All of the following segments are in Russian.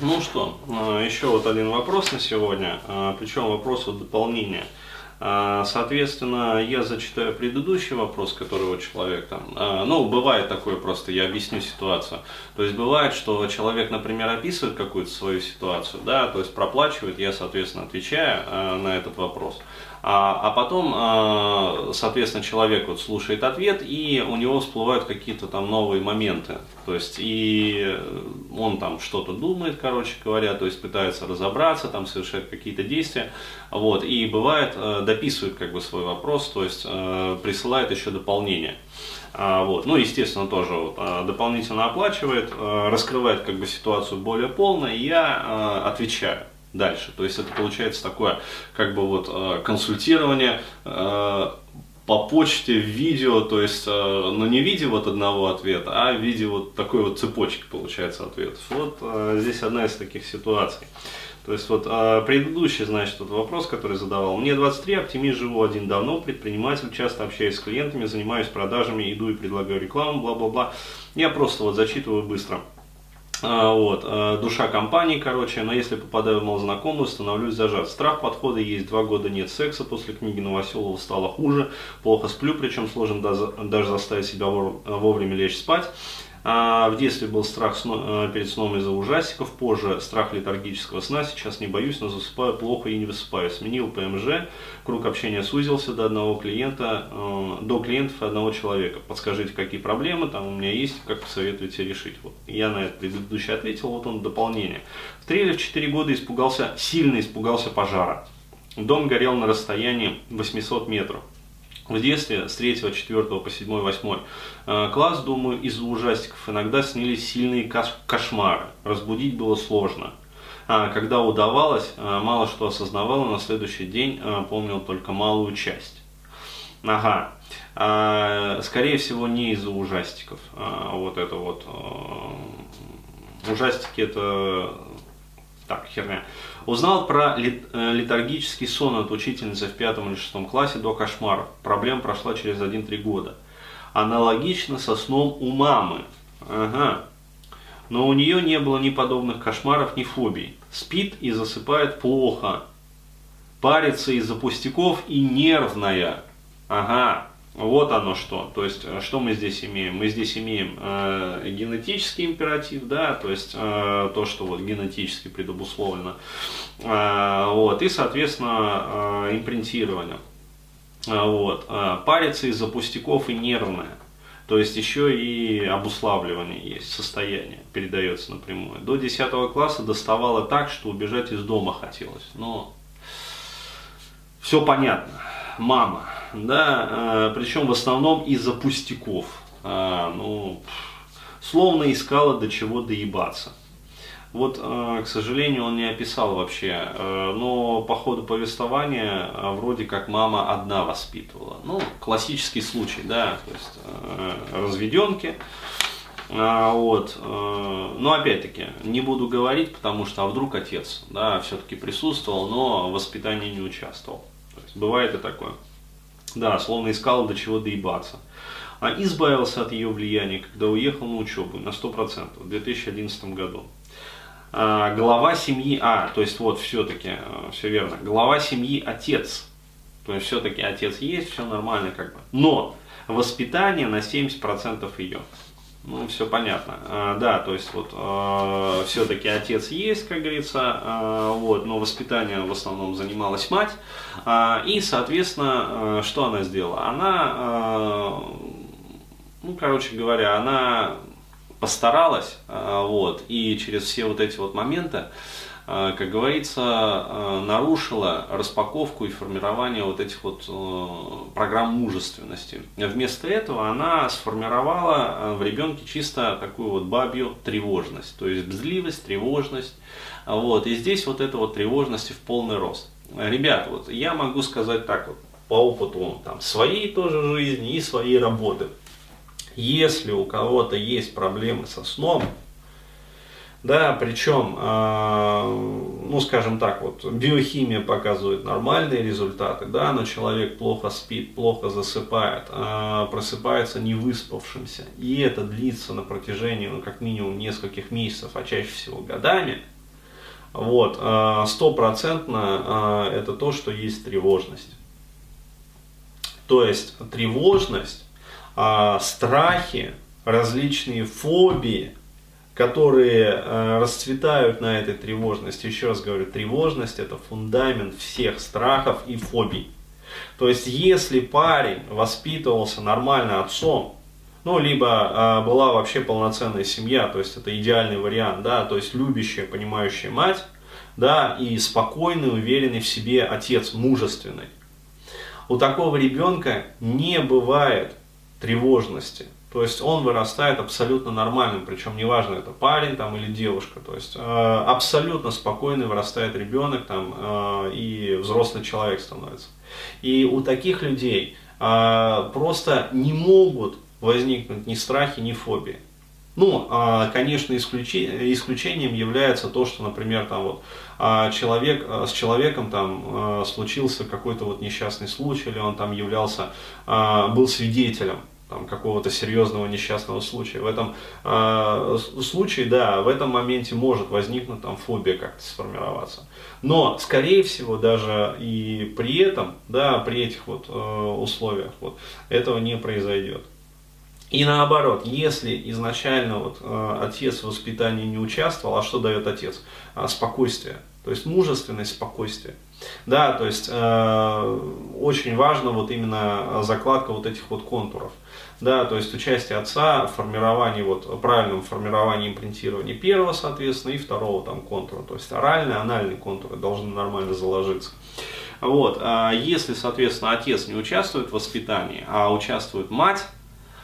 Ну что, э, еще вот один вопрос на сегодня, э, причем вопрос вот дополнения. Э, соответственно, я зачитаю предыдущий вопрос, который у человека там. Ну, бывает такое просто, я объясню ситуацию. То есть бывает, что человек, например, описывает какую-то свою ситуацию, да, то есть проплачивает, я, соответственно, отвечаю на этот вопрос. А, а потом, а, соответственно, человек вот слушает ответ, и у него всплывают какие-то там новые моменты. То есть, и он там что-то думает, короче говоря, то есть пытается разобраться, там совершает какие-то действия. Вот, и бывает, э, дописывает как бы свой вопрос, то есть э, присылает еще дополнение. А, вот. Ну, естественно, тоже вот, а, дополнительно оплачивает, а, раскрывает как бы ситуацию более полно, и я отвечаю дальше. То есть это получается такое, как бы вот э, консультирование э, по почте в видео, то есть, э, ну не в виде вот одного ответа, а в виде вот такой вот цепочки получается ответов. Вот здесь одна из таких ситуаций. То есть вот предыдущий, значит, вот вопрос, который задавал. Мне 23, оптимист, живу один давно, предприниматель, часто общаюсь с клиентами, занимаюсь продажами, иду и предлагаю рекламу, бла-бла-бла. Я просто вот зачитываю быстро. А, вот, а, душа компании, короче, но если попадаю в малознакомую, становлюсь зажат. Страх подхода есть, два года нет секса, после книги Новоселова стало хуже, плохо сплю, причем сложно даже заставить себя вовремя лечь спать. А в детстве был страх э, перед сном из-за ужастиков, позже страх летаргического сна, сейчас не боюсь, но засыпаю плохо и не высыпаю. Сменил ПМЖ, круг общения сузился до одного клиента, э, до клиентов одного человека. Подскажите, какие проблемы там у меня есть, как посоветуете решить. Вот. Я на это предыдущий ответил, вот он дополнение. В 3 или в 4 года испугался, сильно испугался пожара. Дом горел на расстоянии 800 метров в детстве с 3, 4 по 7, 8 э, класс, думаю, из-за ужастиков иногда снились сильные кошмары. Разбудить было сложно. А когда удавалось, э, мало что осознавал, на следующий день э, помнил только малую часть. Ага. А, скорее всего, не из-за ужастиков. А, вот это вот. Ужастики это так, херня. Узнал про э, летаргический сон от учительницы в пятом или шестом классе до кошмаров. Проблема прошла через 1-3 года. Аналогично со сном у мамы. Ага. Но у нее не было ни подобных кошмаров, ни фобий. Спит и засыпает плохо. Парится из-за пустяков и нервная. Ага. Вот оно что. То есть, э, что мы здесь имеем? Мы здесь имеем э, генетический императив, да, то есть э, то, что вот генетически предобусловлено. Э, вот, и, соответственно, э, импринтирование. Э, вот, э, париться из-за пустяков и нервное. То есть еще и обуславливание есть, состояние передается напрямую. До 10 класса доставало так, что убежать из дома хотелось. Но все понятно. Мама, да, э, причем в основном из-за пустяков. Э, ну, словно искала до чего доебаться. Вот, э, к сожалению, он не описал вообще, но по ходу повествования вроде как мама одна воспитывала. Ну, классический случай, да, то есть разведенки. Вот. Но опять-таки, не буду говорить, потому что а вдруг отец, да, все-таки присутствовал, но в воспитании не участвовал. То есть бывает и такое. Да, словно искал до чего доебаться. А избавился от ее влияния, когда уехал на учебу на 100% в 2011 году. А, глава семьи, а, то есть вот все-таки, э, все верно, глава семьи отец. То есть все-таки отец есть, все нормально как бы. Но воспитание на 70% ее. Ну, все понятно. А, да, то есть вот а, все-таки отец есть, как говорится, а, вот, но воспитанием в основном занималась мать. А, и, соответственно, а, что она сделала? Она, а, ну, короче говоря, она постаралась, а, вот, и через все вот эти вот моменты, а, как говорится, а, нарушила распаковку и формирование вот этих вот э, программ мужественности. Вместо этого она сформировала э, в ребенке чисто такую вот бабью тревожность, то есть бзливость, тревожность. Вот. И здесь вот эта вот тревожность в полный рост. Ребята, вот я могу сказать так вот, по опыту там, своей тоже жизни и своей работы. Если у кого-то есть проблемы со сном, да, причем, э, ну, скажем так, вот, биохимия показывает нормальные результаты, да, но человек плохо спит, плохо засыпает, э, просыпается невыспавшимся, и это длится на протяжении, ну, как минимум, нескольких месяцев, а чаще всего годами, Вот, э, стопроцентно это то, что есть тревожность. То есть тревожность, страхи, различные фобии, которые расцветают на этой тревожности. Еще раз говорю, тревожность это фундамент всех страхов и фобий. То есть, если парень воспитывался нормально отцом, ну, либо э, была вообще полноценная семья, то есть это идеальный вариант, да, то есть любящая, понимающая мать, да, и спокойный, уверенный в себе отец, мужественный. У такого ребенка не бывает тревожности, то есть он вырастает абсолютно нормальным, причем неважно это парень там или девушка, то есть э, абсолютно спокойный вырастает ребенок там э, и взрослый человек становится. И у таких людей э, просто не могут возникнуть ни страхи, ни фобии. Ну, а, конечно, исключением является то, что, например, там вот а, человек, а, с человеком там случился какой-то вот несчастный случай, или он там являлся, был свидетелем там, какого-то серьезного несчастного случая. В этом э, случае, да, в этом моменте может возникнуть там фобия как-то сформироваться. Но, скорее всего, даже и при этом, да, при этих вот э, условиях, вот, этого не произойдет. И наоборот, если изначально вот, э, отец в воспитании не участвовал, а что дает отец? А, спокойствие, то есть мужественность, спокойствие. Да, то есть э, очень важно вот именно закладка вот этих вот контуров. Да, то есть участие отца в формировании, вот, правильном формировании импринтирования первого, соответственно, и второго там контура. То есть оральный, анальный контуры должны нормально заложиться. Вот, а если, соответственно, отец не участвует в воспитании, а участвует мать,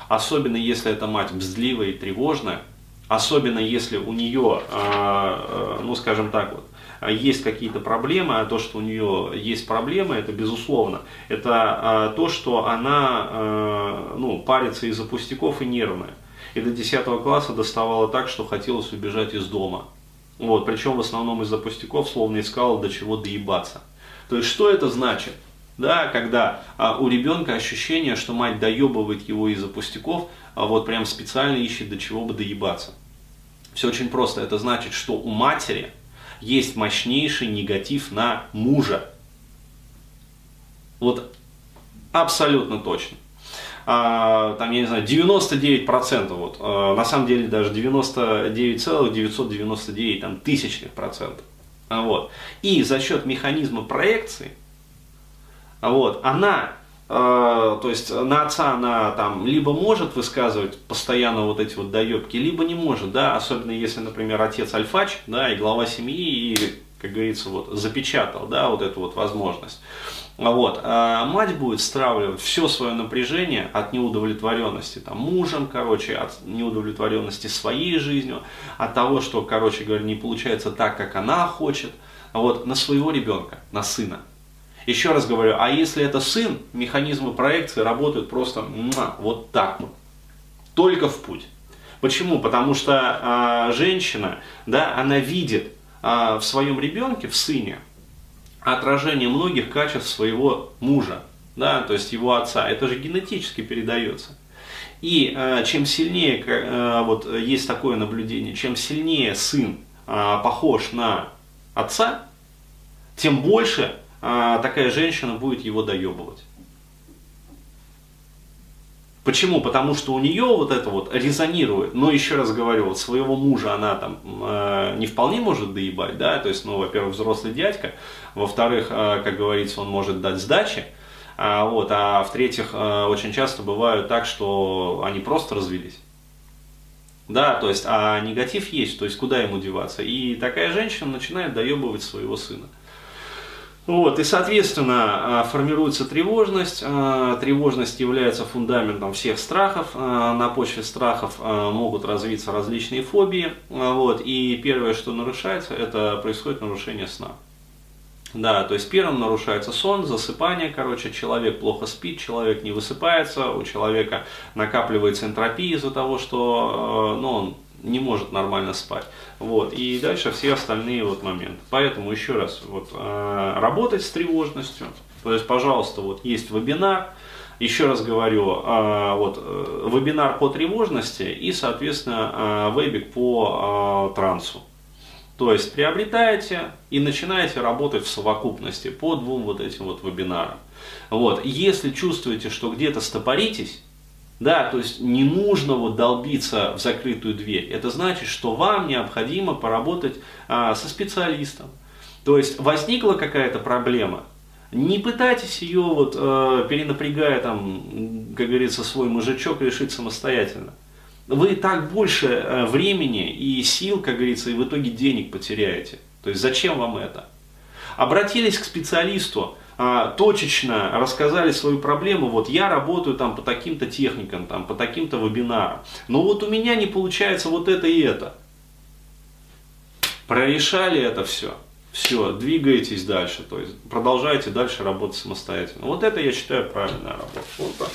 особенно если эта мать бздливая и тревожная, особенно если у нее, а, а, ну скажем так вот, есть какие-то проблемы, а то, что у нее есть проблемы, это безусловно. Это а, то, что она ну, парится из-за пустяков и нервная. И до 10 класса доставала так, что хотелось убежать из дома. Вот, причем в основном из-за пустяков, словно искала до чего доебаться. То есть, что это значит? да, когда а, у ребенка ощущение, что мать доебывает его из-за пустяков, а вот прям специально ищет до чего бы доебаться. Все очень просто. Это значит, что у матери есть мощнейший негатив на мужа. Вот абсолютно точно. А, там, я не знаю, 99%, вот, а, на самом деле даже 99,999 там, тысячных процентов. А, вот. И за счет механизма проекции, вот, она, то есть на отца она там либо может высказывать постоянно вот эти вот доебки, либо не может, да, особенно если, например, отец альфач, да, и глава семьи, и, как говорится, вот, запечатал, да, вот эту вот возможность. Вот. А мать будет стравливать все свое напряжение от неудовлетворенности там, мужем, короче, от неудовлетворенности своей жизнью, от того, что, короче говоря, не получается так, как она хочет, вот, на своего ребенка, на сына. Еще раз говорю, а если это сын, механизмы проекции работают просто вот так вот. Только в путь. Почему? Потому что э, женщина, да, она видит э, в своем ребенке, в сыне, отражение многих качеств своего мужа, да, то есть его отца. Это же генетически передается. И э, чем сильнее, э, вот есть такое наблюдение, чем сильнее сын э, похож на отца, тем больше а, такая женщина будет его доебывать. Почему? Потому что у нее вот это вот резонирует. Но еще раз говорю, вот своего мужа она там э, не вполне может доебать, да, то есть, ну, во-первых, взрослый дядька, во-вторых, э, как говорится, он может дать сдачи, а, вот, а в-третьих, э, очень часто бывают так, что они просто развелись. Да, то есть, а негатив есть, то есть, куда ему деваться? И такая женщина начинает доебывать своего сына. Вот, и, соответственно, а, формируется тревожность. А, тревожность является фундаментом всех страхов. А, на почве страхов могут развиться различные фобии. Вот, и первое, что нарушается, это происходит нарушение сна. Да, то есть первым нарушается сон, засыпание, короче, человек плохо спит, человек не высыпается, у человека накапливается энтропия из-за того, что ну, он не может нормально спать. Вот. И дальше все остальные вот моменты. Поэтому еще раз, вот, э, работать с тревожностью. То есть, пожалуйста, вот есть вебинар, еще раз говорю, э, вот, э, вебинар по тревожности и, соответственно, вебик по трансу. То есть приобретаете и начинаете работать в совокупности по двум вот этим вот вебинарам. Вот. Если чувствуете, что где-то стопоритесь, да, то есть не нужно вот долбиться в закрытую дверь. Это значит, что вам необходимо поработать а, со специалистом. То есть возникла какая-то проблема, не пытайтесь ее, вот, э, перенапрягая, там, как говорится, свой мужичок решить самостоятельно. Вы так больше э, времени и сил, как говорится, и в итоге денег потеряете. То есть зачем вам это? Обратились к специалисту, точечно рассказали свою проблему, вот я работаю там по таким-то техникам, там, по таким-то вебинарам, но вот у меня не получается вот это и это. Прорешали это все все, двигаетесь дальше, то есть продолжаете дальше работать самостоятельно. Вот это я считаю правильная работа. Вот так.